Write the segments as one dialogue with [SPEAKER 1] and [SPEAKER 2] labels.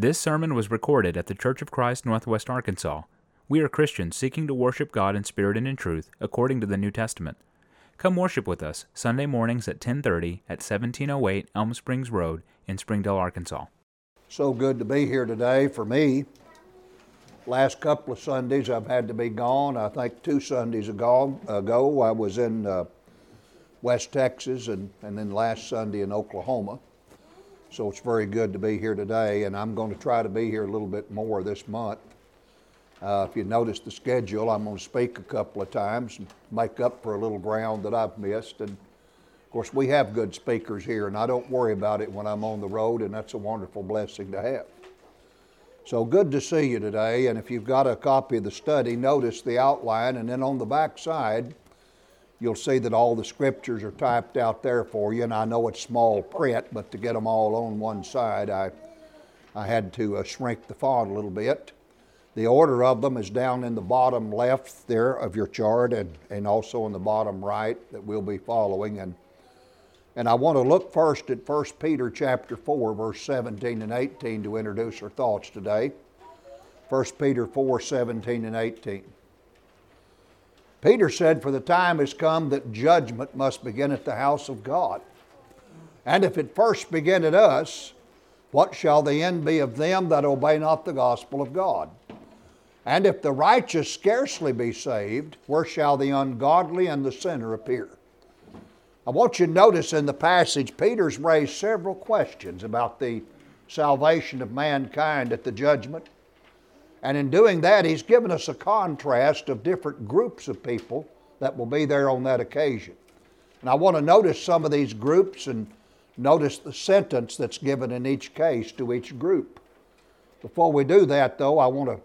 [SPEAKER 1] This sermon was recorded at the Church of Christ, Northwest Arkansas. We are Christians seeking to worship God in spirit and in truth, according to the New Testament. Come worship with us Sunday mornings at 10:30 at 1708 Elm Springs Road in Springdale, Arkansas.
[SPEAKER 2] So good to be here today for me. Last couple of Sundays I've had to be gone. I think two Sundays ago, ago I was in uh, West Texas and, and then last Sunday in Oklahoma. So it's very good to be here today, and I'm going to try to be here a little bit more this month. Uh, if you notice the schedule, I'm going to speak a couple of times and make up for a little ground that I've missed. And of course, we have good speakers here, and I don't worry about it when I'm on the road, and that's a wonderful blessing to have. So good to see you today. And if you've got a copy of the study, notice the outline, and then on the back side, you'll see that all the scriptures are typed out there for you. And I know it's small print, but to get them all on one side, I, I had to uh, shrink the font a little bit. The order of them is down in the bottom left there of your chart and, and also in the bottom right that we'll be following. And, and I want to look first at 1 Peter chapter 4, verse 17 and 18 to introduce our thoughts today. 1 Peter 4, 17 and 18. Peter said, For the time has come that judgment must begin at the house of God. And if it first begin at us, what shall the end be of them that obey not the gospel of God? And if the righteous scarcely be saved, where shall the ungodly and the sinner appear? I want you to notice in the passage, Peter's raised several questions about the salvation of mankind at the judgment. And in doing that, he's given us a contrast of different groups of people that will be there on that occasion. And I want to notice some of these groups and notice the sentence that's given in each case to each group. Before we do that, though, I want to,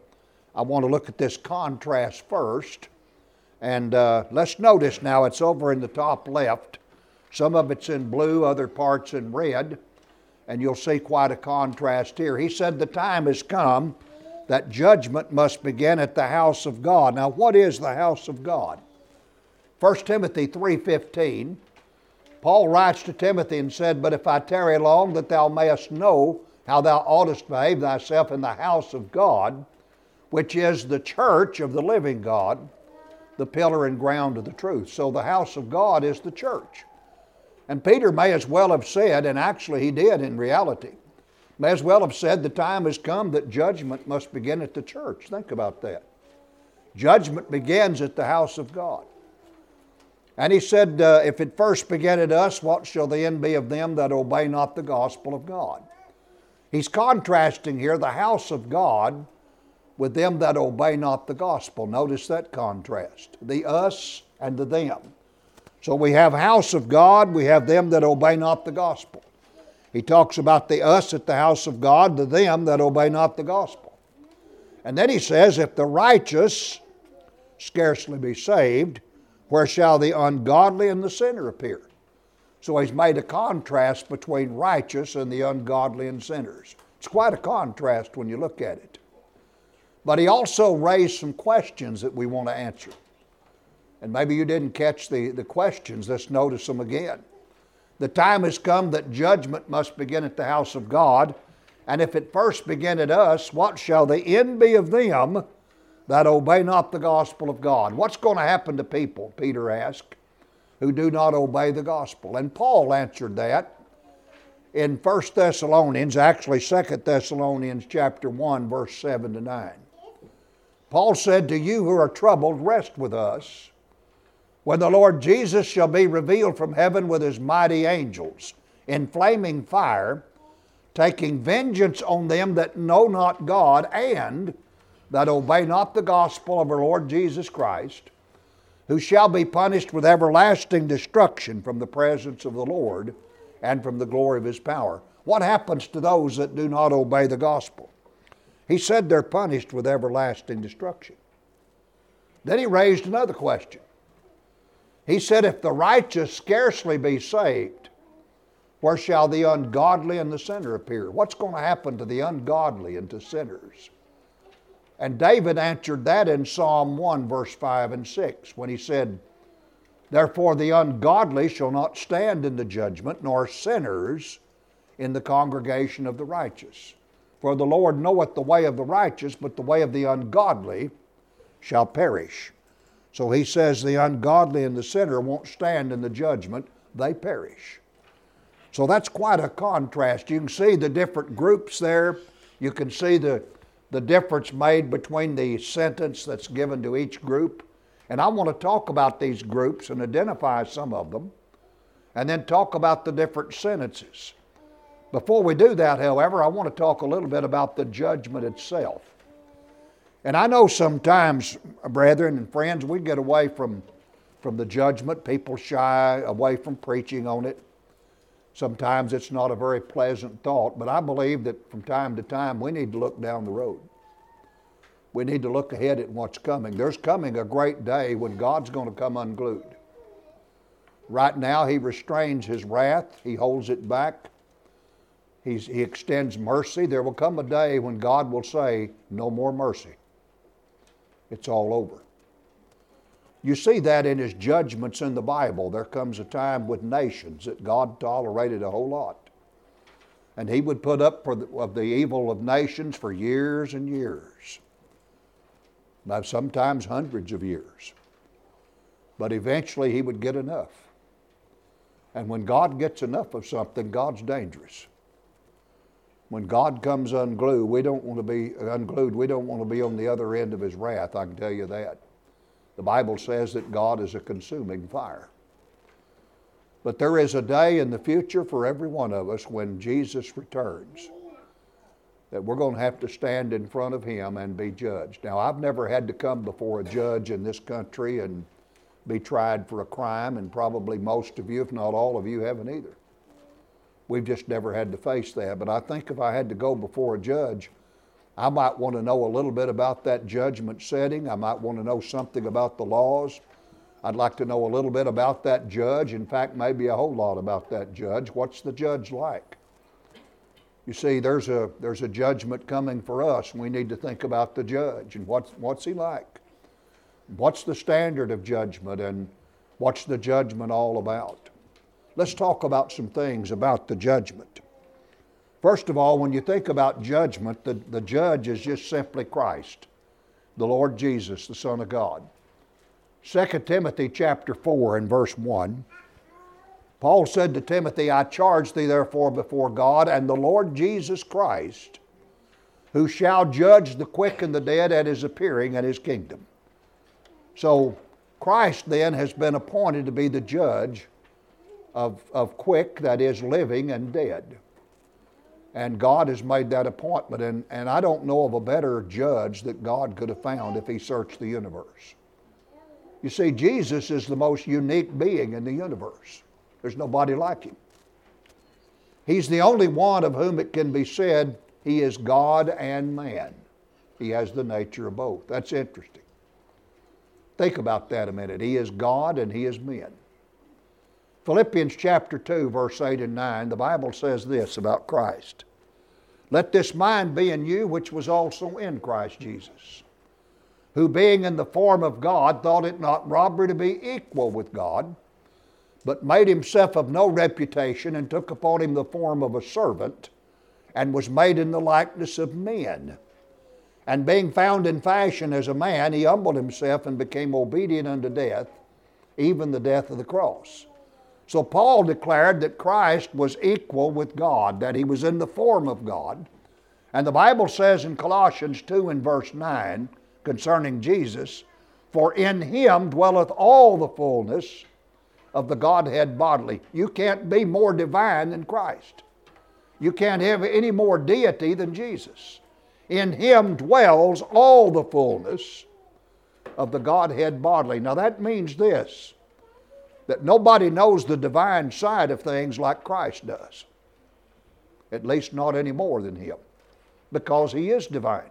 [SPEAKER 2] I want to look at this contrast first. And uh, let's notice now it's over in the top left. Some of it's in blue, other parts in red. And you'll see quite a contrast here. He said, The time has come that judgment must begin at the house of God. Now, what is the house of God? 1 Timothy 3:15 Paul writes to Timothy and said, "But if I tarry long that thou mayest know how thou oughtest behave thyself in the house of God, which is the church of the living God, the pillar and ground of the truth." So the house of God is the church. And Peter may as well have said, and actually he did in reality, May as well have said the time has come that judgment must begin at the church. Think about that. Judgment begins at the house of God. And he said, uh, If it first began at us, what shall the end be of them that obey not the gospel of God? He's contrasting here the house of God with them that obey not the gospel. Notice that contrast the us and the them. So we have house of God, we have them that obey not the gospel. He talks about the us at the house of God, the them that obey not the gospel. And then he says, If the righteous scarcely be saved, where shall the ungodly and the sinner appear? So he's made a contrast between righteous and the ungodly and sinners. It's quite a contrast when you look at it. But he also raised some questions that we want to answer. And maybe you didn't catch the, the questions. Let's notice them again. The time has come that judgment must begin at the house of God. And if it first begin at us, what shall the end be of them that obey not the gospel of God? What's going to happen to people, Peter asked, who do not obey the gospel? And Paul answered that in 1 Thessalonians, actually 2 Thessalonians chapter 1, verse 7 to 9. Paul said, To you who are troubled, rest with us when the Lord Jesus shall be revealed from heaven with his mighty angels in flaming fire, taking vengeance on them that know not God and that obey not the gospel of our Lord Jesus Christ, who shall be punished with everlasting destruction from the presence of the Lord and from the glory of his power. What happens to those that do not obey the gospel? He said they're punished with everlasting destruction. Then he raised another question he said, If the righteous scarcely be saved, where shall the ungodly and the sinner appear? What's going to happen to the ungodly and to sinners? And David answered that in Psalm 1, verse 5 and 6, when he said, Therefore the ungodly shall not stand in the judgment, nor sinners in the congregation of the righteous. For the Lord knoweth the way of the righteous, but the way of the ungodly shall perish. So he says the ungodly and the sinner won't stand in the judgment, they perish. So that's quite a contrast. You can see the different groups there. You can see the, the difference made between the sentence that's given to each group. And I want to talk about these groups and identify some of them, and then talk about the different sentences. Before we do that, however, I want to talk a little bit about the judgment itself. And I know sometimes, brethren and friends, we get away from, from the judgment. People shy away from preaching on it. Sometimes it's not a very pleasant thought, but I believe that from time to time we need to look down the road. We need to look ahead at what's coming. There's coming a great day when God's going to come unglued. Right now, He restrains His wrath, He holds it back, He's, He extends mercy. There will come a day when God will say, No more mercy. It's all over. You see that in his judgments in the Bible. There comes a time with nations that God tolerated a whole lot. And he would put up for the, of the evil of nations for years and years, sometimes hundreds of years. But eventually he would get enough. And when God gets enough of something, God's dangerous. When God comes unglued, we don't want to be unglued. We don't want to be on the other end of his wrath, I can tell you that. The Bible says that God is a consuming fire. But there is a day in the future for every one of us when Jesus returns that we're going to have to stand in front of Him and be judged. Now, I've never had to come before a judge in this country and be tried for a crime, and probably most of you, if not all of you, haven't either. We've just never had to face that. But I think if I had to go before a judge, I might want to know a little bit about that judgment setting. I might want to know something about the laws. I'd like to know a little bit about that judge. In fact, maybe a whole lot about that judge. What's the judge like? You see, there's a, there's a judgment coming for us. We need to think about the judge and what's, what's he like? What's the standard of judgment and what's the judgment all about? Let's talk about some things about the judgment. First of all, when you think about judgment, the, the judge is just simply Christ, the Lord Jesus, the Son of God. 2 Timothy chapter 4 and verse 1. Paul said to Timothy, I charge thee therefore before God and the Lord Jesus Christ, who shall judge the quick and the dead at his appearing and his kingdom. So Christ then has been appointed to be the judge of, of quick, that is, living and dead. And God has made that appointment. And, and I don't know of a better judge that God could have found if He searched the universe. You see, Jesus is the most unique being in the universe, there's nobody like Him. He's the only one of whom it can be said He is God and man. He has the nature of both. That's interesting. Think about that a minute. He is God and He is men. Philippians chapter 2, verse 8 and 9, the Bible says this about Christ Let this mind be in you, which was also in Christ Jesus, who being in the form of God, thought it not robbery to be equal with God, but made himself of no reputation, and took upon him the form of a servant, and was made in the likeness of men. And being found in fashion as a man, he humbled himself and became obedient unto death, even the death of the cross. So Paul declared that Christ was equal with God, that he was in the form of God. And the Bible says in Colossians 2 and verse 9 concerning Jesus, For in him dwelleth all the fullness of the Godhead bodily. You can't be more divine than Christ. You can't have any more deity than Jesus. In him dwells all the fullness of the Godhead bodily. Now that means this that nobody knows the divine side of things like Christ does. At least not any more than Him, because He is divine.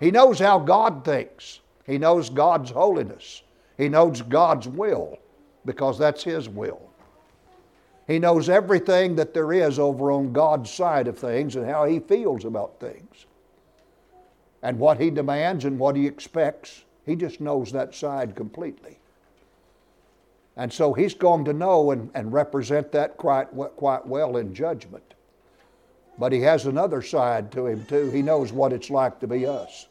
[SPEAKER 2] He knows how God thinks, He knows God's holiness, He knows God's will, because that's His will. He knows everything that there is over on God's side of things and how He feels about things. And what He demands and what He expects, He just knows that side completely. And so he's going to know and, and represent that quite, quite well in judgment. But he has another side to him, too. He knows what it's like to be us.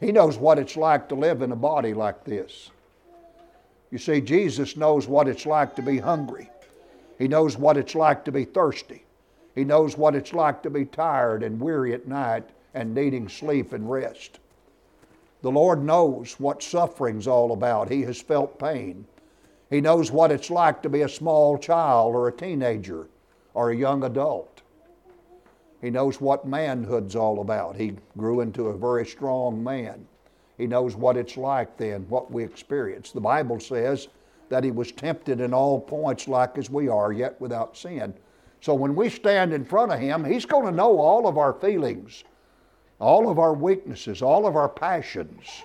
[SPEAKER 2] He knows what it's like to live in a body like this. You see, Jesus knows what it's like to be hungry. He knows what it's like to be thirsty. He knows what it's like to be tired and weary at night and needing sleep and rest. The Lord knows what suffering's all about. He has felt pain. He knows what it's like to be a small child or a teenager or a young adult. He knows what manhood's all about. He grew into a very strong man. He knows what it's like then, what we experience. The Bible says that he was tempted in all points like as we are, yet without sin. So when we stand in front of him, he's going to know all of our feelings, all of our weaknesses, all of our passions,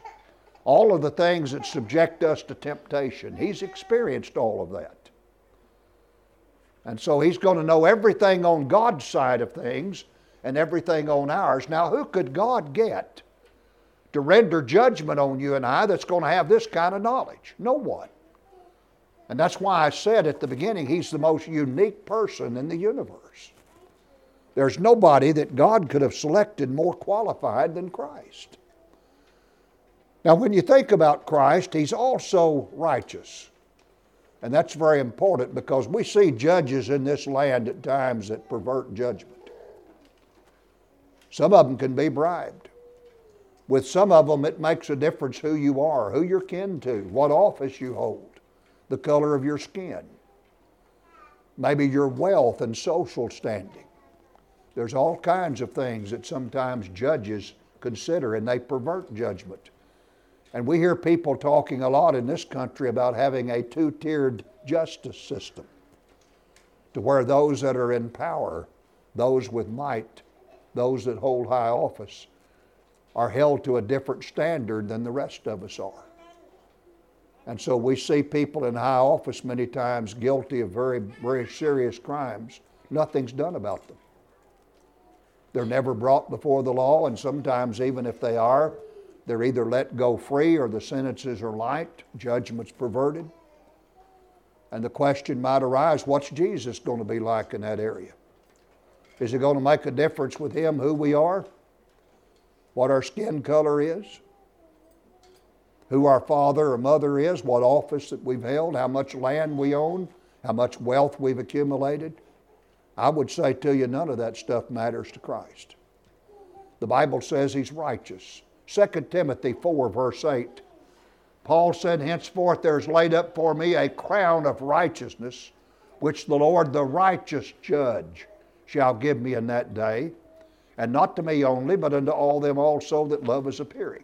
[SPEAKER 2] all of the things that subject us to temptation. He's experienced all of that. And so he's going to know everything on God's side of things and everything on ours. Now, who could God get to render judgment on you and I that's going to have this kind of knowledge? No one. And that's why I said at the beginning, he's the most unique person in the universe. There's nobody that God could have selected more qualified than Christ. Now, when you think about Christ, he's also righteous. And that's very important because we see judges in this land at times that pervert judgment. Some of them can be bribed. With some of them, it makes a difference who you are, who you're kin to, what office you hold, the color of your skin, maybe your wealth and social standing. There's all kinds of things that sometimes judges consider and they pervert judgment. And we hear people talking a lot in this country about having a two tiered justice system to where those that are in power, those with might, those that hold high office, are held to a different standard than the rest of us are. And so we see people in high office many times guilty of very, very serious crimes. Nothing's done about them. They're never brought before the law, and sometimes, even if they are, they're either let go free or the sentences are light, judgment's perverted. And the question might arise what's Jesus going to be like in that area? Is it going to make a difference with him who we are? What our skin color is? Who our father or mother is? What office that we've held? How much land we own? How much wealth we've accumulated? I would say to you, none of that stuff matters to Christ. The Bible says he's righteous. 2 Timothy 4, verse 8. Paul said, Henceforth there's laid up for me a crown of righteousness, which the Lord, the righteous judge, shall give me in that day, and not to me only, but unto all them also that love is appearing.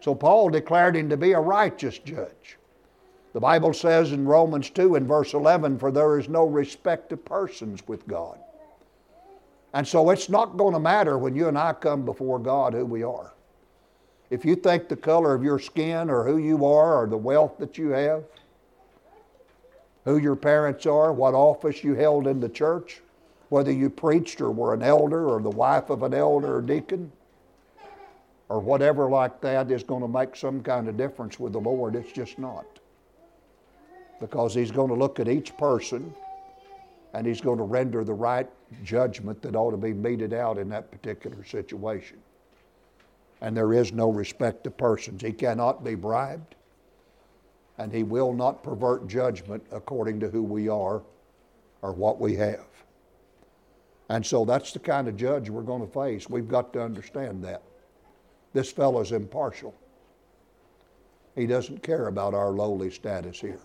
[SPEAKER 2] So Paul declared him to be a righteous judge. The Bible says in Romans 2 and verse 11, For there is no respect of persons with God. And so it's not going to matter when you and I come before God who we are. If you think the color of your skin or who you are or the wealth that you have, who your parents are, what office you held in the church, whether you preached or were an elder or the wife of an elder or deacon, or whatever like that is going to make some kind of difference with the Lord. It's just not. Because He's going to look at each person and He's going to render the right judgment that ought to be meted out in that particular situation and there is no respect to persons. He cannot be bribed, and he will not pervert judgment according to who we are or what we have. And so that's the kind of judge we're going to face. We've got to understand that. This fellow's impartial. He doesn't care about our lowly status here.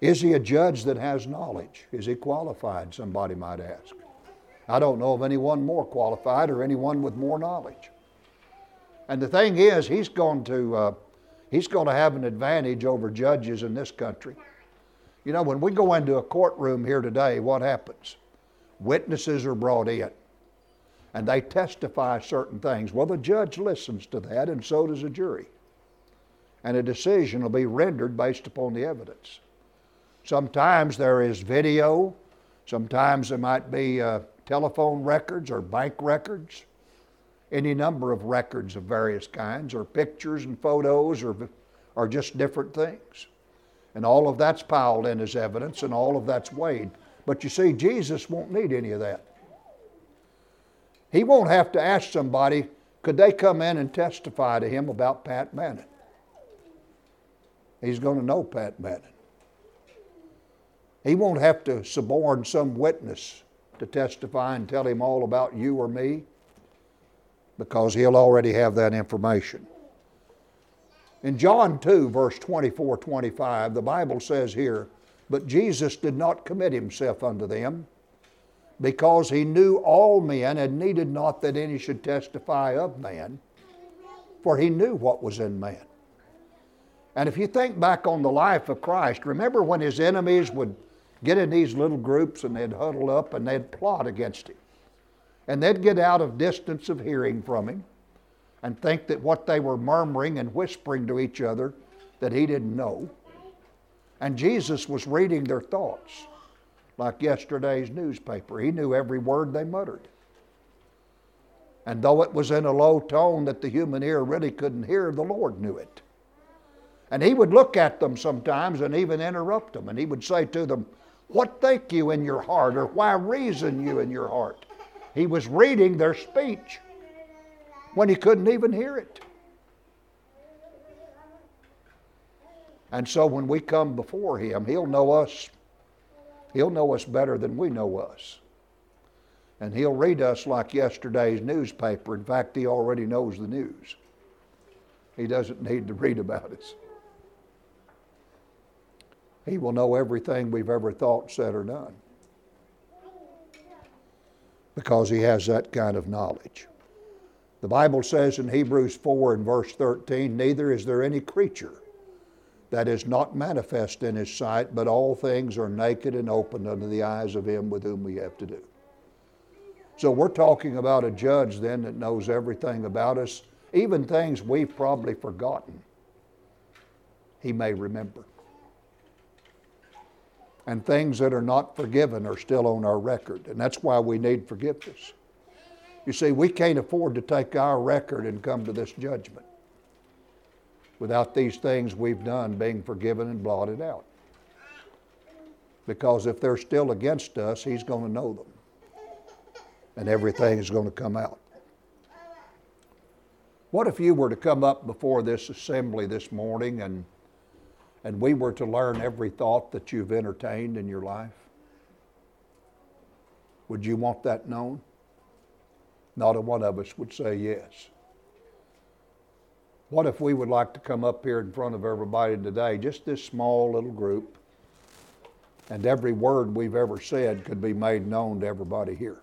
[SPEAKER 2] Is he a judge that has knowledge? Is he qualified? Somebody might ask. I don't know of anyone more qualified or anyone with more knowledge. And the thing is, he's going to, uh, he's going to have an advantage over judges in this country. You know, when we go into a courtroom here today, what happens? Witnesses are brought in and they testify certain things. Well, the judge listens to that, and so does a jury. And a decision will be rendered based upon the evidence. Sometimes there is video, sometimes there might be uh, telephone records or bank records, any number of records of various kinds, or pictures and photos, or, or just different things. And all of that's piled in as evidence, and all of that's weighed. But you see, Jesus won't need any of that. He won't have to ask somebody, could they come in and testify to him about Pat Bannon? He's going to know Pat Bannon. He won't have to suborn some witness to testify and tell him all about you or me because he'll already have that information. In John 2, verse 24 25, the Bible says here, But Jesus did not commit himself unto them, because he knew all men and needed not that any should testify of man, for he knew what was in man. And if you think back on the life of Christ, remember when his enemies would get in these little groups and they'd huddle up and they'd plot against him. And they'd get out of distance of hearing from him and think that what they were murmuring and whispering to each other that he didn't know. And Jesus was reading their thoughts like yesterday's newspaper. He knew every word they muttered. And though it was in a low tone that the human ear really couldn't hear, the Lord knew it. And he would look at them sometimes and even interrupt them. And he would say to them, What think you in your heart? Or why reason you in your heart? He was reading their speech when he couldn't even hear it. And so when we come before him, he'll know us. He'll know us better than we know us. And he'll read us like yesterday's newspaper. In fact, he already knows the news. He doesn't need to read about us. He will know everything we've ever thought, said, or done. Because he has that kind of knowledge. The Bible says in Hebrews 4 and verse 13, Neither is there any creature that is not manifest in his sight, but all things are naked and open unto the eyes of him with whom we have to do. So we're talking about a judge then that knows everything about us, even things we've probably forgotten. He may remember. And things that are not forgiven are still on our record, and that's why we need forgiveness. You see, we can't afford to take our record and come to this judgment without these things we've done being forgiven and blotted out. Because if they're still against us, He's going to know them. And everything is going to come out. What if you were to come up before this assembly this morning and, and we were to learn every thought that you've entertained in your life? Would you want that known? Not a one of us would say yes. What if we would like to come up here in front of everybody today, just this small little group, and every word we've ever said could be made known to everybody here?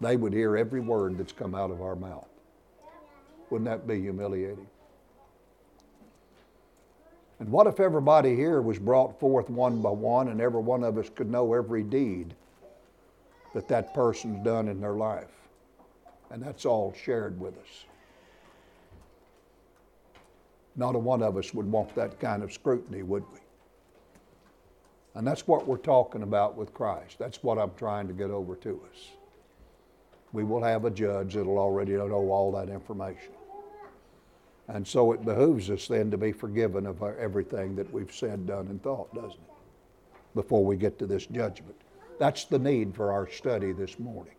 [SPEAKER 2] They would hear every word that's come out of our mouth. Wouldn't that be humiliating? And what if everybody here was brought forth one by one and every one of us could know every deed that that person's done in their life. And that's all shared with us. Not a one of us would want that kind of scrutiny, would we? And that's what we're talking about with Christ. That's what I'm trying to get over to us. We will have a judge that'll already know all that information. And so it behooves us then to be forgiven of everything that we've said, done, and thought, doesn't it? Before we get to this judgment. That's the need for our study this morning.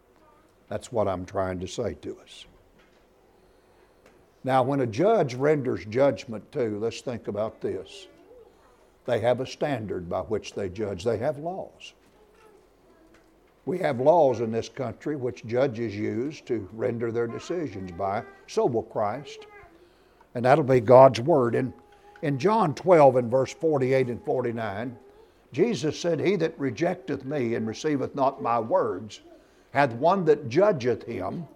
[SPEAKER 2] That's what I'm trying to say to us. Now, when a judge renders judgment too, let's think about this. They have a standard by which they judge, they have laws. We have laws in this country which judges use to render their decisions by. So will Christ. And that'll be God's Word. In, in John 12 and verse 48 and 49, Jesus said, He that rejecteth me and receiveth not my words hath one that judgeth him.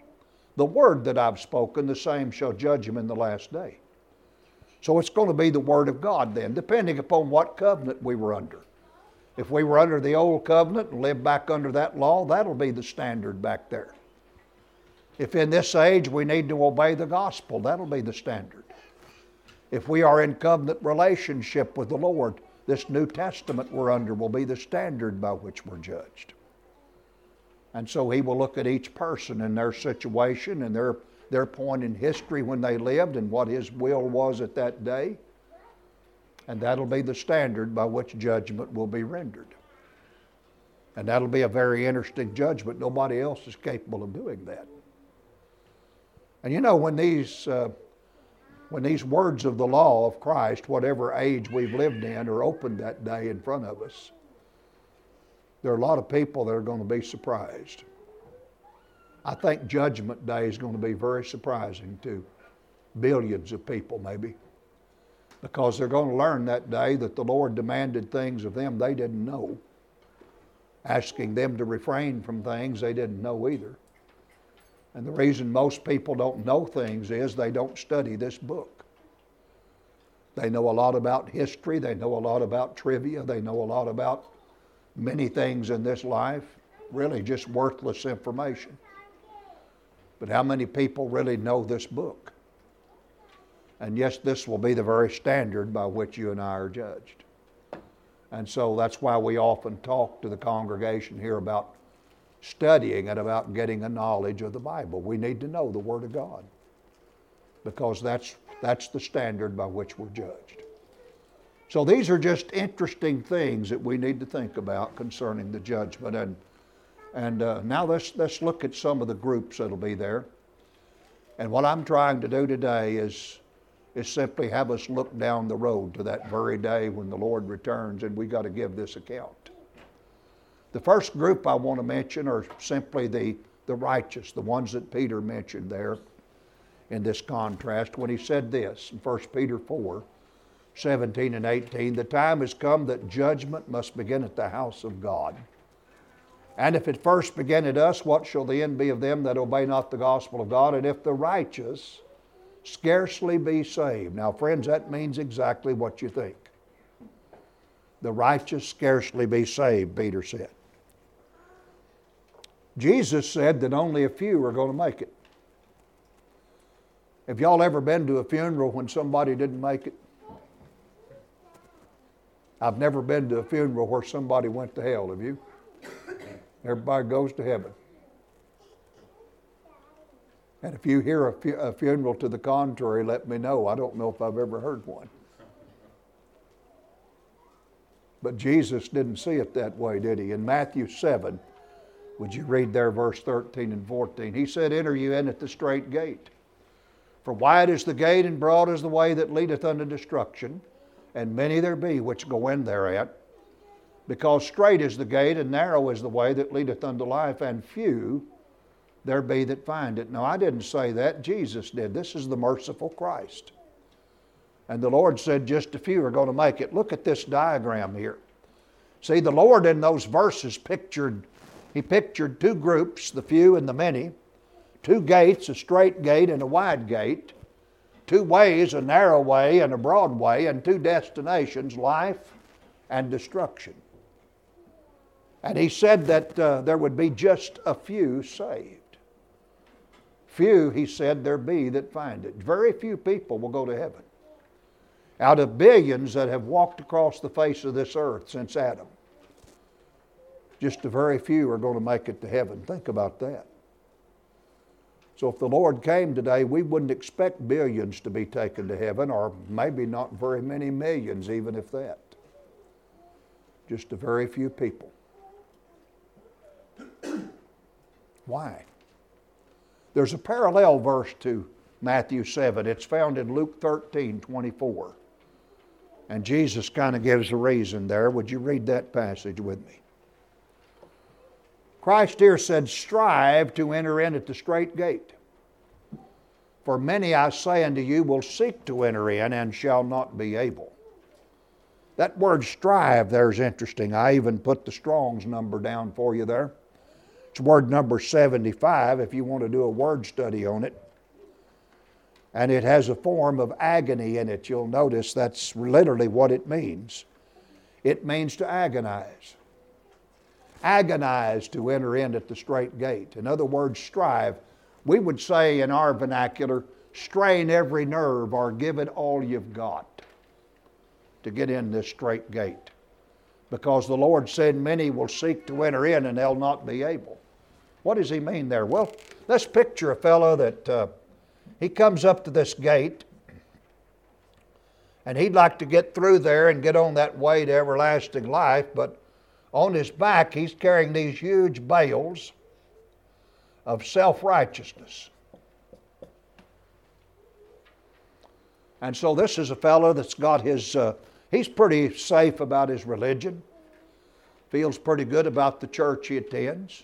[SPEAKER 2] The word that I've spoken, the same shall judge him in the last day. So it's going to be the Word of God then, depending upon what covenant we were under. If we were under the old covenant and lived back under that law, that'll be the standard back there. If in this age we need to obey the gospel, that'll be the standard. If we are in covenant relationship with the Lord, this New Testament we're under will be the standard by which we're judged. And so he will look at each person and their situation and their, their point in history when they lived and what his will was at that day. And that'll be the standard by which judgment will be rendered. And that'll be a very interesting judgment. Nobody else is capable of doing that. And you know, when these, uh, when these words of the law of Christ, whatever age we've lived in, are opened that day in front of us, there are a lot of people that are going to be surprised. I think Judgment Day is going to be very surprising to billions of people, maybe, because they're going to learn that day that the Lord demanded things of them they didn't know, asking them to refrain from things they didn't know either. And the reason most people don't know things is they don't study this book. They know a lot about history, they know a lot about trivia, they know a lot about many things in this life, really just worthless information. But how many people really know this book? And yes, this will be the very standard by which you and I are judged. And so that's why we often talk to the congregation here about studying and about getting a knowledge of the Bible. We need to know the Word of God because that's, that's the standard by which we're judged. So these are just interesting things that we need to think about concerning the judgment. And, and uh, now let's, let's look at some of the groups that'll be there. And what I'm trying to do today is, is simply have us look down the road to that very day when the Lord returns and we got to give this account. The first group I want to mention are simply the, the righteous, the ones that Peter mentioned there in this contrast when he said this in 1 Peter 4 17 and 18 The time has come that judgment must begin at the house of God. And if it first begin at us, what shall the end be of them that obey not the gospel of God? And if the righteous scarcely be saved. Now, friends, that means exactly what you think. The righteous scarcely be saved, Peter said. Jesus said that only a few are going to make it. Have y'all ever been to a funeral when somebody didn't make it? I've never been to a funeral where somebody went to hell, have you? Everybody goes to heaven. And if you hear a, fu- a, funeral to the contrary, let me know. I don't know if I've ever heard one. But Jesus didn't see it that way, did he? In Matthew 7, would you read there verse 13 and 14? He said, Enter you in at the strait gate. For wide is the gate and broad is the way that leadeth unto destruction, and many there be which go in thereat. Because strait is the gate and narrow is the way that leadeth unto life, and few there be that find it. Now, I didn't say that, Jesus did. This is the merciful Christ. And the Lord said just a few are going to make it. Look at this diagram here. See, the Lord in those verses pictured he pictured two groups, the few and the many, two gates, a strait gate and a wide gate, two ways, a narrow way and a broad way, and two destinations, life and destruction. And he said that uh, there would be just a few saved. Few, he said, there be that find it. Very few people will go to heaven. Out of billions that have walked across the face of this earth since Adam, just a very few are going to make it to heaven. Think about that. So if the Lord came today, we wouldn't expect billions to be taken to heaven, or maybe not very many millions, even if that. Just a very few people. Why? There's a parallel verse to Matthew 7. It's found in Luke 13 24. And Jesus kind of gives a reason there. Would you read that passage with me? Christ here said, Strive to enter in at the strait gate. For many, I say unto you, will seek to enter in and shall not be able. That word strive there is interesting. I even put the Strong's number down for you there. It's word number 75 if you want to do a word study on it. And it has a form of agony in it. You'll notice that's literally what it means. It means to agonize agonize to enter in at the strait gate. In other words, strive. We would say in our vernacular, strain every nerve or give it all you've got to get in this strait gate. Because the Lord said, Many will seek to enter in and they'll not be able. What does he mean there? Well, let's picture a fellow that uh, he comes up to this gate and he'd like to get through there and get on that way to everlasting life, but on his back, he's carrying these huge bales of self righteousness. And so this is a fellow that's got his, uh, he's pretty safe about his religion, feels pretty good about the church he attends,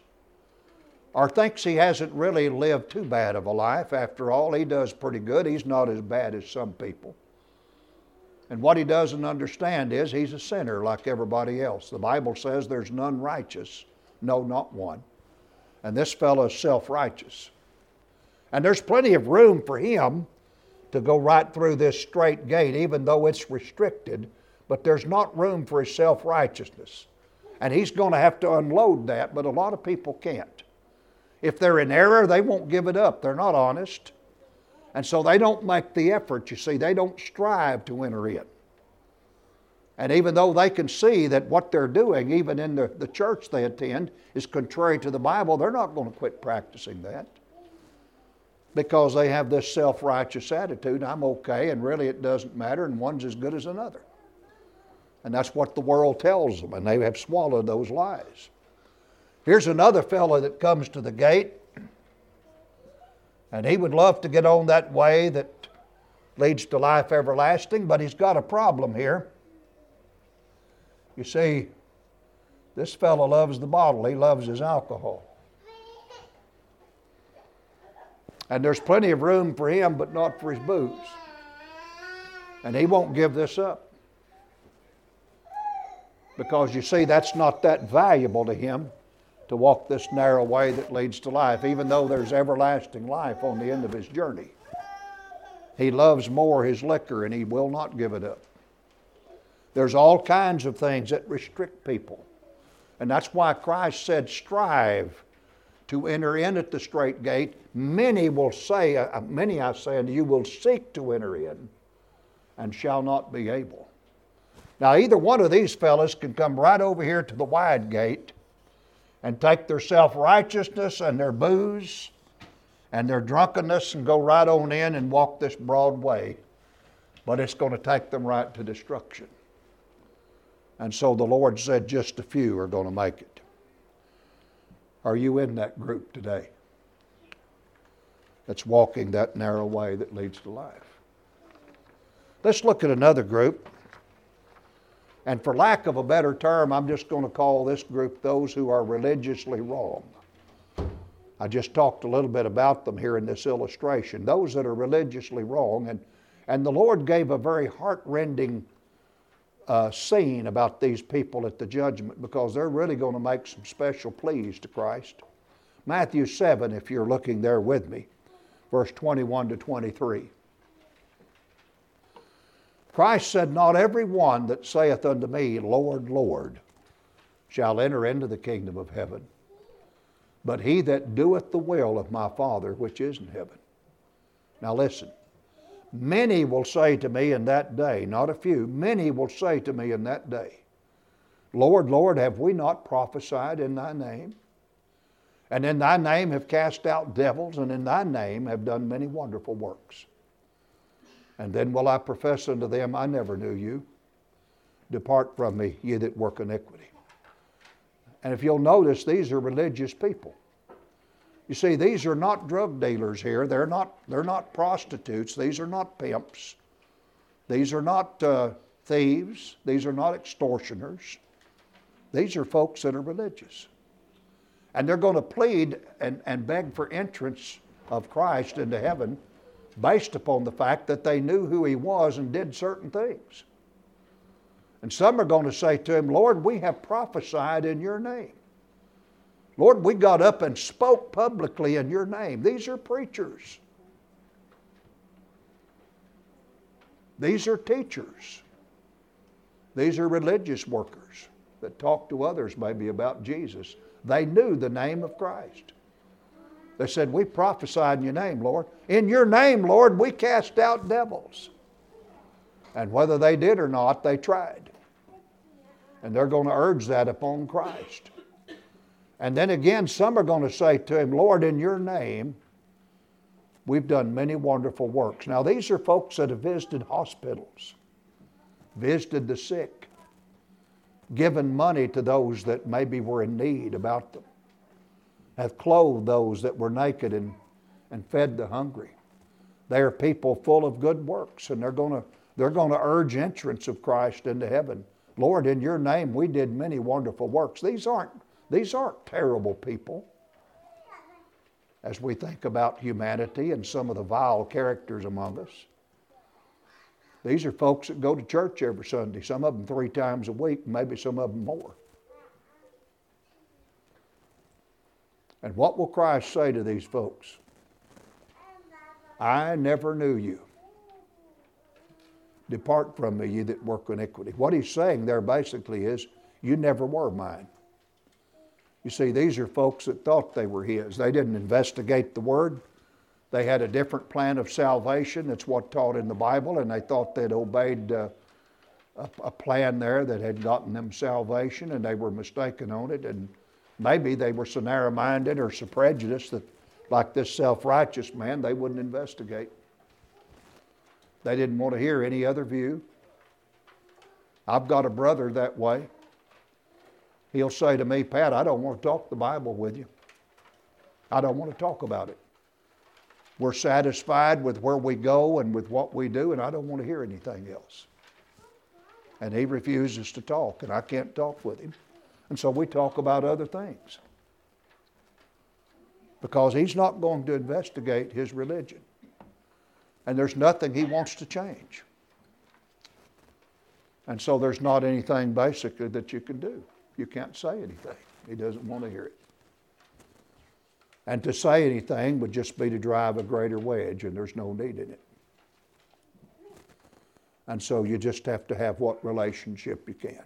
[SPEAKER 2] or thinks he hasn't really lived too bad of a life. After all, he does pretty good. He's not as bad as some people. And what he doesn't understand is he's a sinner like everybody else. The Bible says there's none righteous, no, not one. And this fellow is self righteous. And there's plenty of room for him to go right through this strait gate, even though it's restricted, but there's not room for his self righteousness. And he's going to have to unload that, but a lot of people can't. If they're in error, they won't give it up. They're not honest. And so they don't make the effort, you see, they don't strive to enter in. And even though they can see that what they're doing, even in the, the church they attend, is contrary to the Bible, they're not going to quit practicing that because they have this self righteous attitude I'm okay, and really it doesn't matter, and one's as good as another. And that's what the world tells them, and they have swallowed those lies. Here's another fellow that comes to the gate, and he would love to get on that way that leads to life everlasting, but he's got a problem here. You see, this fellow loves the bottle, he loves his alcohol. And there's plenty of room for him, but not for his booze. And he won't give this up. Because you see, that's not that valuable to him to walk this narrow way that leads to life, even though there's everlasting life on the end of his journey. He loves more his liquor and he will not give it up. There's all kinds of things that restrict people. And that's why Christ said, strive to enter in at the strait gate. Many will say, uh, many I say unto you, will seek to enter in and shall not be able. Now, either one of these fellows can come right over here to the wide gate and take their self righteousness and their booze and their drunkenness and go right on in and walk this broad way. But it's going to take them right to destruction. And so the Lord said just a few are going to make it. Are you in that group today that's walking that narrow way that leads to life? Let's look at another group. And for lack of a better term, I'm just going to call this group those who are religiously wrong. I just talked a little bit about them here in this illustration. Those that are religiously wrong. And, and the Lord gave a very heartrending uh, scene about these people at the judgment because they're really going to make some special pleas to Christ. Matthew 7, if you're looking there with me, verse 21 to 23. Christ said, Not every one that saith unto me, Lord, Lord, shall enter into the kingdom of heaven, but he that doeth the will of my Father which is in heaven. Now listen, Many will say to me in that day, not a few, many will say to me in that day, Lord, Lord, have we not prophesied in thy name? And in thy name have cast out devils, and in thy name have done many wonderful works. And then will I profess unto them, I never knew you. Depart from me, ye that work iniquity. And if you'll notice, these are religious people. You see, these are not drug dealers here. They're not, they're not prostitutes. These are not pimps. These are not uh, thieves. These are not extortioners. These are folks that are religious. And they're going to plead and, and beg for entrance of Christ into heaven based upon the fact that they knew who he was and did certain things. And some are going to say to him, Lord, we have prophesied in your name. Lord, we got up and spoke publicly in your name. These are preachers. These are teachers. These are religious workers that talk to others maybe about Jesus. They knew the name of Christ. They said, We prophesied in your name, Lord. In your name, Lord, we cast out devils. And whether they did or not, they tried. And they're going to urge that upon Christ. And then again, some are going to say to him, Lord, in your name, we've done many wonderful works. Now, these are folks that have visited hospitals, visited the sick, given money to those that maybe were in need about them, hath clothed those that were naked and, and fed the hungry. They are people full of good works, and they're going to they're going to urge entrance of Christ into heaven. Lord, in your name we did many wonderful works. These aren't, these aren't terrible people. As we think about humanity and some of the vile characters among us, these are folks that go to church every Sunday, some of them three times a week, maybe some of them more. And what will Christ say to these folks? I never knew you. Depart from me, you that work iniquity. What he's saying there basically is, You never were mine. You see, these are folks that thought they were his. They didn't investigate the word. They had a different plan of salvation. That's what taught in the Bible, and they thought they'd obeyed uh, a, a plan there that had gotten them salvation, and they were mistaken on it. And maybe they were so narrow minded or so prejudiced that, like this self righteous man, they wouldn't investigate. They didn't want to hear any other view. I've got a brother that way. He'll say to me, Pat, I don't want to talk the Bible with you. I don't want to talk about it. We're satisfied with where we go and with what we do, and I don't want to hear anything else. And he refuses to talk, and I can't talk with him. And so we talk about other things. Because he's not going to investigate his religion and there's nothing he wants to change. And so there's not anything basically that you can do. You can't say anything. He doesn't want to hear it. And to say anything would just be to drive a greater wedge, and there's no need in it. And so you just have to have what relationship you can.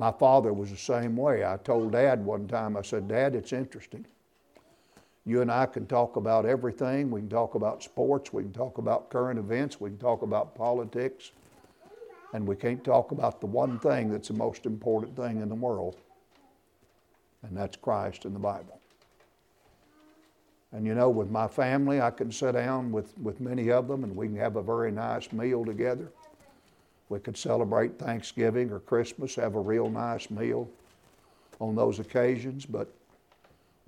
[SPEAKER 2] My father was the same way. I told Dad one time, I said, Dad, it's interesting. You and I can talk about everything. We can talk about sports. We can talk about current events. We can talk about politics. And we can't talk about the one thing that's the most important thing in the world, and that's Christ and the Bible. And you know, with my family, I can sit down with, with many of them and we can have a very nice meal together. We could celebrate Thanksgiving or Christmas, have a real nice meal on those occasions, but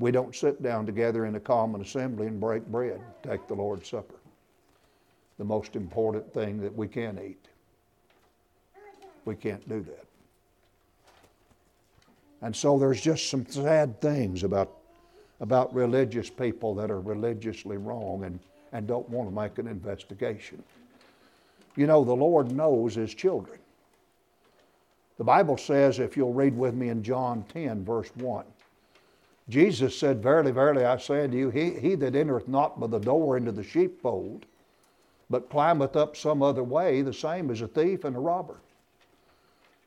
[SPEAKER 2] we don't sit down together in a common assembly and break bread, take the Lord's Supper. The most important thing that we can eat. We can't do that. And so there's just some sad things about, about religious people that are religiously wrong and, and don't want to make an investigation. You know, the Lord knows His children. The Bible says, if you'll read with me in John 10, verse 1, Jesus said, Verily, verily, I say unto you, he, he that entereth not by the door into the sheepfold, but climbeth up some other way, the same is a thief and a robber.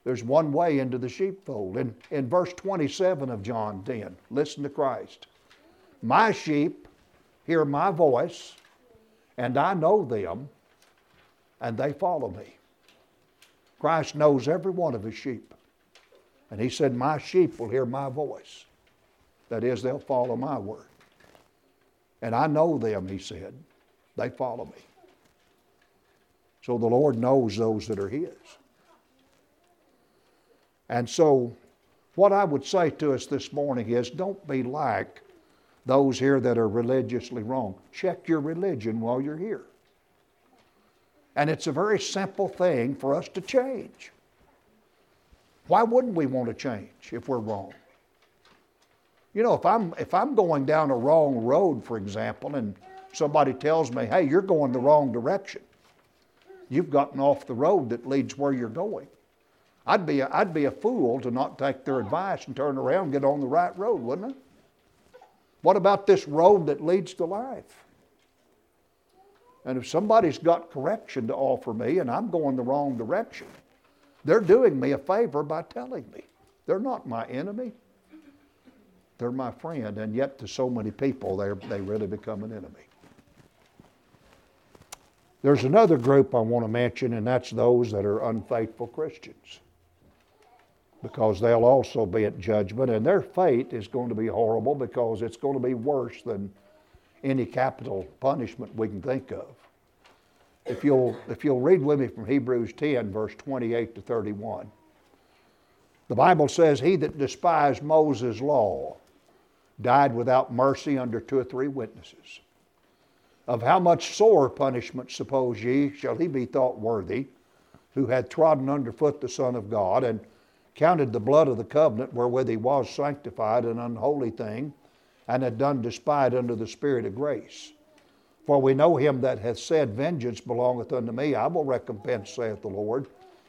[SPEAKER 2] There's one way into the sheepfold. In, in verse 27 of John 10, listen to Christ. My sheep hear my voice, and I know them, and they follow me. Christ knows every one of his sheep. And he said, My sheep will hear my voice. That is, they'll follow my word. And I know them, he said. They follow me. So the Lord knows those that are His. And so, what I would say to us this morning is don't be like those here that are religiously wrong. Check your religion while you're here. And it's a very simple thing for us to change. Why wouldn't we want to change if we're wrong? You know, if I'm, if I'm going down a wrong road, for example, and somebody tells me, hey, you're going the wrong direction, you've gotten off the road that leads where you're going. I'd be a, I'd be a fool to not take their advice and turn around and get on the right road, wouldn't I? What about this road that leads to life? And if somebody's got correction to offer me and I'm going the wrong direction, they're doing me a favor by telling me. They're not my enemy. They're my friend, and yet to so many people, they really become an enemy. There's another group I want to mention, and that's those that are unfaithful Christians. Because they'll also be at judgment, and their fate is going to be horrible because it's going to be worse than any capital punishment we can think of. If you'll, if you'll read with me from Hebrews 10, verse 28 to 31. The Bible says, He that despised Moses' law died without mercy under two or three witnesses. Of how much sore punishment, suppose ye, shall he be thought worthy, who had trodden underfoot the Son of God, and counted the blood of the covenant wherewith he was sanctified an unholy thing, and had done despite unto the Spirit of grace. For we know him that hath said, Vengeance belongeth unto me, I will recompense, saith the Lord.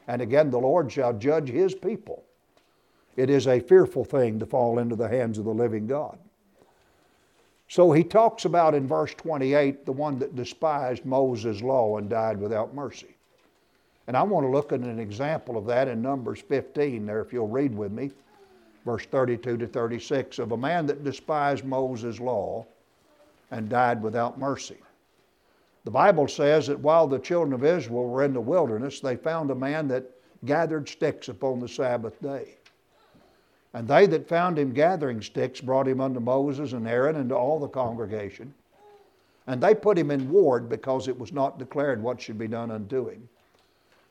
[SPEAKER 2] And again, the Lord shall judge his people. It is a fearful thing to fall into the hands of the living God. So he talks about in verse 28 the one that despised Moses' law and died without mercy. And I want to look at an example of that in Numbers 15 there, if you'll read with me, verse 32 to 36, of a man that despised Moses' law and died without mercy. The Bible says that while the children of Israel were in the wilderness, they found a man that gathered sticks upon the Sabbath day. And they that found him gathering sticks brought him unto Moses and Aaron and to all the congregation. And they put him in ward because it was not declared what should be done unto him.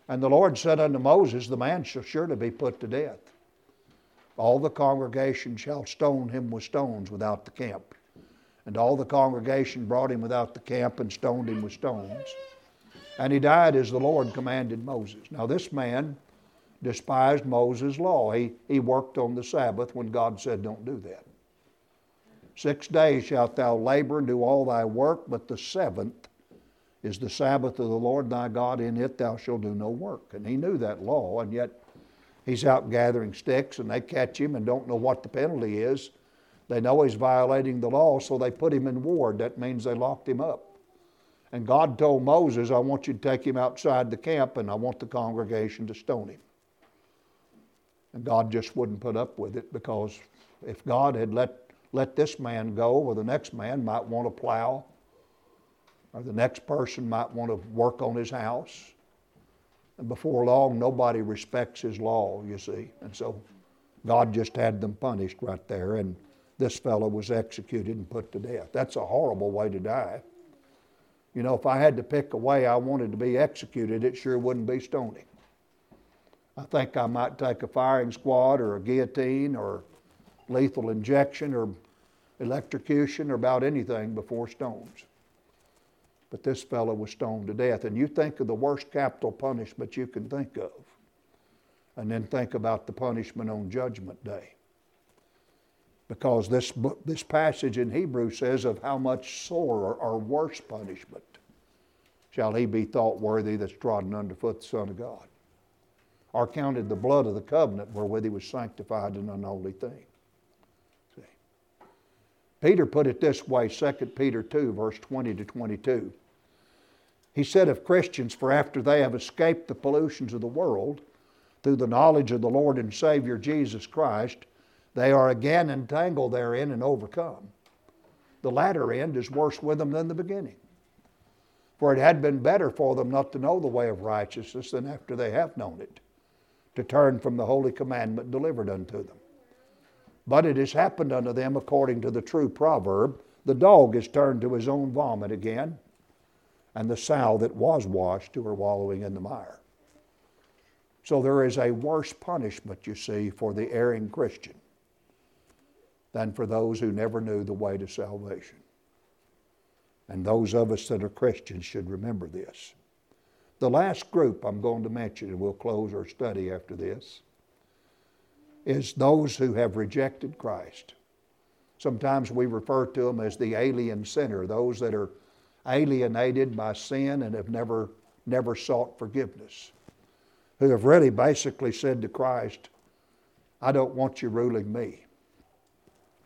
[SPEAKER 2] And the Lord said unto Moses, The man shall surely be put to death. All the congregation shall stone him with stones without the camp. And all the congregation brought him without the camp and stoned him with stones. And he died as the Lord commanded Moses. Now, this man despised Moses' law. He, he worked on the Sabbath when God said, Don't do that. Six days shalt thou labor and do all thy work, but the seventh is the Sabbath of the Lord thy God. In it thou shalt do no work. And he knew that law, and yet he's out gathering sticks, and they catch him and don't know what the penalty is. They know he's violating the law, so they put him in ward. That means they locked him up. And God told Moses, I want you to take him outside the camp and I want the congregation to stone him. And God just wouldn't put up with it because if God had let, let this man go, well, the next man might want to plow, or the next person might want to work on his house. And before long, nobody respects his law, you see. And so God just had them punished right there. And this fellow was executed and put to death. That's a horrible way to die. You know, if I had to pick a way I wanted to be executed, it sure wouldn't be stoning. I think I might take a firing squad or a guillotine or lethal injection or electrocution or about anything before stones. But this fellow was stoned to death. And you think of the worst capital punishment you can think of. And then think about the punishment on Judgment Day because this, this passage in Hebrew says of how much sore or worse punishment shall he be thought worthy that's trodden underfoot the Son of God, or counted the blood of the covenant wherewith he was sanctified an unholy thing. See. Peter put it this way 2 Peter 2, verse 20 to 22. He said of Christians, For after they have escaped the pollutions of the world through the knowledge of the Lord and Savior Jesus Christ, they are again entangled therein and overcome. The latter end is worse with them than the beginning. For it had been better for them not to know the way of righteousness than after they have known it, to turn from the holy commandment delivered unto them. But it has happened unto them according to the true proverb the dog is turned to his own vomit again, and the sow that was washed to her wallowing in the mire. So there is a worse punishment, you see, for the erring Christian than for those who never knew the way to salvation. And those of us that are Christians should remember this. The last group I'm going to mention, and we'll close our study after this, is those who have rejected Christ. Sometimes we refer to them as the alien sinner, those that are alienated by sin and have never, never sought forgiveness, who have really basically said to Christ, I don't want you ruling me.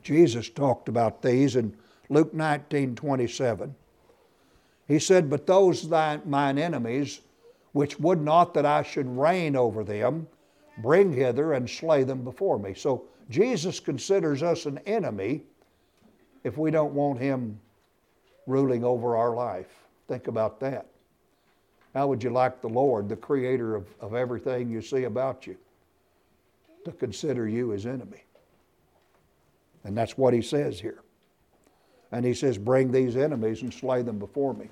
[SPEAKER 2] Jesus talked about these in Luke 19 27. He said, But those thy, mine enemies, which would not that I should reign over them, bring hither and slay them before me. So Jesus considers us an enemy if we don't want him ruling over our life. Think about that. How would you like the Lord, the creator of, of everything you see about you, to consider you his enemy? And that's what he says here. And he says, Bring these enemies and slay them before me.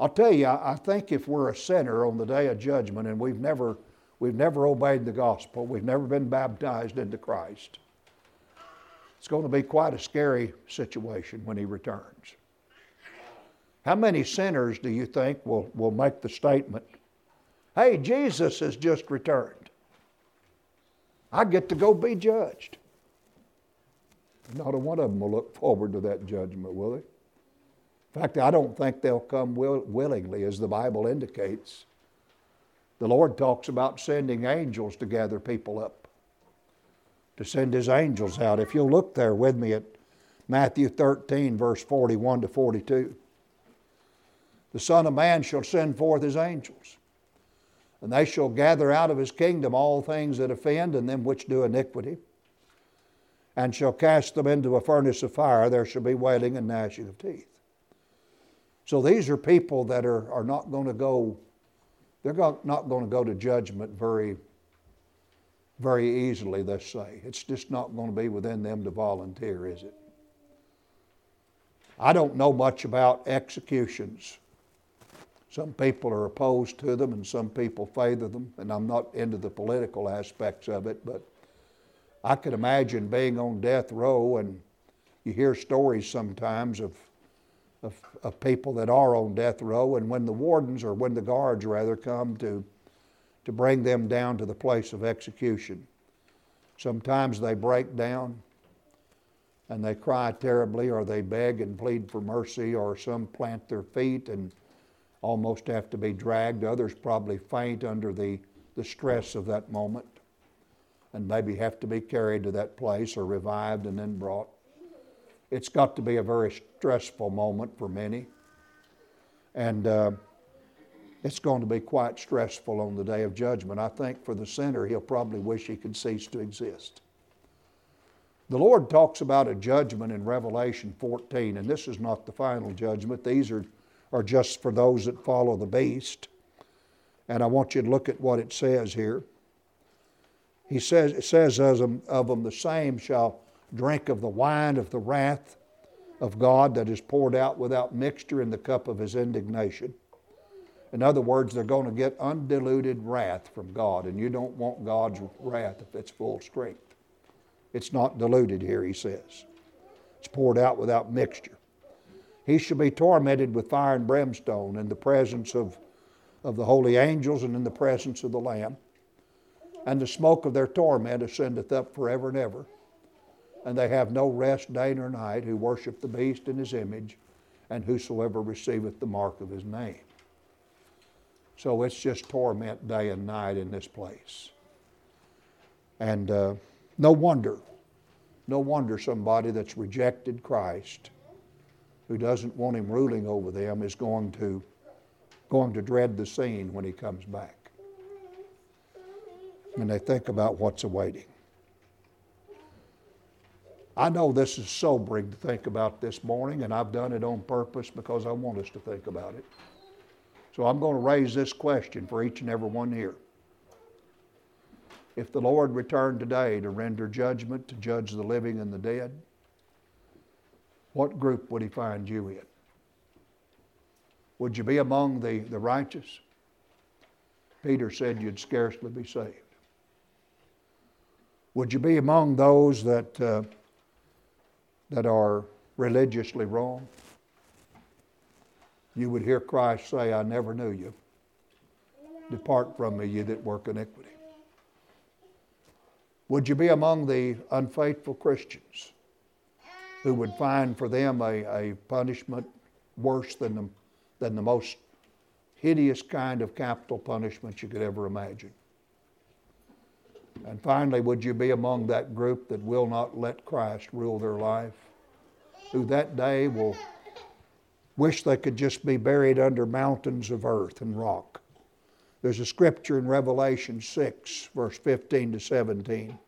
[SPEAKER 2] I'll tell you, I think if we're a sinner on the day of judgment and we've never, We've never obeyed the gospel. We've never been baptized into Christ. It's going to be quite a scary situation when he returns. How many sinners do you think will, will make the statement, hey, Jesus has just returned? I get to go be judged. Not a one of them will look forward to that judgment, will they? In fact, I don't think they'll come will, willingly, as the Bible indicates. The Lord talks about sending angels to gather people up, to send His angels out. If you'll look there with me at Matthew 13, verse 41 to 42. The Son of Man shall send forth His angels, and they shall gather out of His kingdom all things that offend and them which do iniquity, and shall cast them into a furnace of fire. There shall be wailing and gnashing of teeth. So these are people that are, are not going to go, they're not going to go to judgment very, very easily, let's say. It's just not going to be within them to volunteer, is it? I don't know much about executions. Some people are opposed to them and some people favor them, and I'm not into the political aspects of it, but I could imagine being on death row and you hear stories sometimes of of, of people that are on death row, and when the wardens, or when the guards rather, come to, to bring them down to the place of execution, sometimes they break down and they cry terribly, or they beg and plead for mercy, or some plant their feet and almost have to be dragged. Others probably faint under the, the stress of that moment and maybe have to be carried to that place or revived and then brought it's got to be a very stressful moment for many. And uh, it's going to be quite stressful on the day of judgment. I think for the sinner, he'll probably wish he could cease to exist. The Lord talks about a judgment in Revelation 14, and this is not the final judgment. These are, are just for those that follow the beast. And I want you to look at what it says here. He says, it says of them, of them the same shall drink of the wine of the wrath of God that is poured out without mixture in the cup of his indignation. In other words, they're going to get undiluted wrath from God, and you don't want God's wrath if it's full strength. It's not diluted here, he says. It's poured out without mixture. He shall be tormented with fire and brimstone in the presence of, of the holy angels and in the presence of the Lamb. And the smoke of their torment ascendeth up forever and ever and they have no rest day nor night who worship the beast in his image, and whosoever receiveth the mark of his name. So it's just torment day and night in this place. And uh, no wonder, no wonder somebody that's rejected Christ, who doesn't want him ruling over them, is going to, going to dread the scene when he comes back. And they think about what's awaiting. I know this is sobering to think about this morning, and I've done it on purpose because I want us to think about it. So I'm going to raise this question for each and every one here. If the Lord returned today to render judgment, to judge the living and the dead, what group would he find you in? Would you be among the, the righteous? Peter said you'd scarcely be saved. Would you be among those that uh, that are religiously wrong, you would hear Christ say, I never knew you. Depart from me, you that work iniquity. Would you be among the unfaithful Christians who would find for them a, a punishment worse than the, than the most hideous kind of capital punishment you could ever imagine? And finally, would you be among that group that will not let Christ rule their life? Who that day will wish they could just be buried under mountains of earth and rock. There's a scripture in Revelation 6, verse 15 to 17.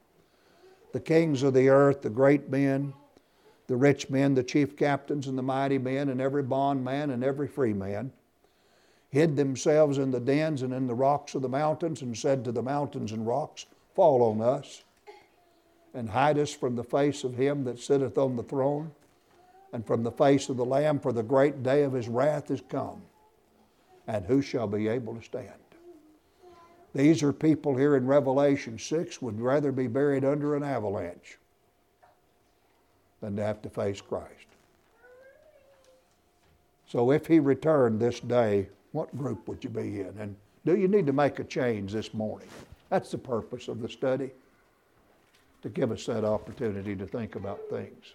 [SPEAKER 2] The kings of the earth, the great men, the rich men, the chief captains, and the mighty men, and every bondman and every free man, hid themselves in the dens and in the rocks of the mountains, and said to the mountains and rocks, fall on us and hide us from the face of him that sitteth on the throne and from the face of the Lamb, for the great day of his wrath is come. And who shall be able to stand? These are people here in Revelation 6 would rather be buried under an avalanche than to have to face Christ. So if he returned this day, what group would you be in? And do you need to make a change this morning? That's the purpose of the study, to give us that opportunity to think about things.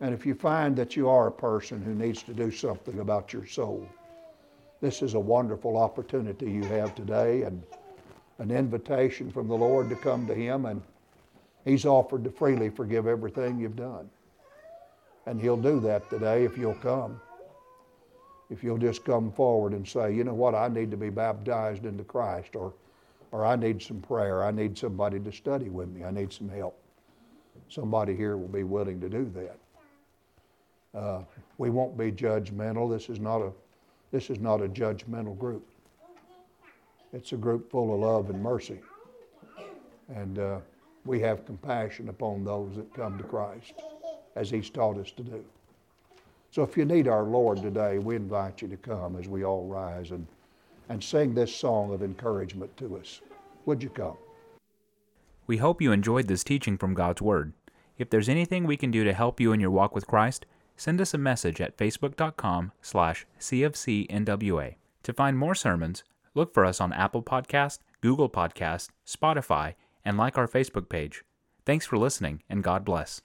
[SPEAKER 2] And if you find that you are a person who needs to do something about your soul, this is a wonderful opportunity you have today and an invitation from the Lord to come to Him, and He's offered to freely forgive everything you've done. And He'll do that today if you'll come. If you'll just come forward and say, you know what, I need to be baptized into Christ, or, or I need some prayer, I need somebody to study with me, I need some help. Somebody here will be willing to do that. Uh, we won't be judgmental. This is not a this is not a judgmental group. It's a group full of love and mercy. And uh, we have compassion upon those that come to Christ, as He's taught us to do. So if you need our Lord today, we invite you to come as we all rise and, and sing this song of encouragement to us. Would you come?
[SPEAKER 1] We hope you enjoyed this teaching from God's Word. If there's anything we can do to help you in your walk with Christ, send us a message at facebook.com slash cfcnwa. To find more sermons, look for us on Apple Podcast, Google Podcast, Spotify, and like our Facebook page. Thanks for listening, and God bless.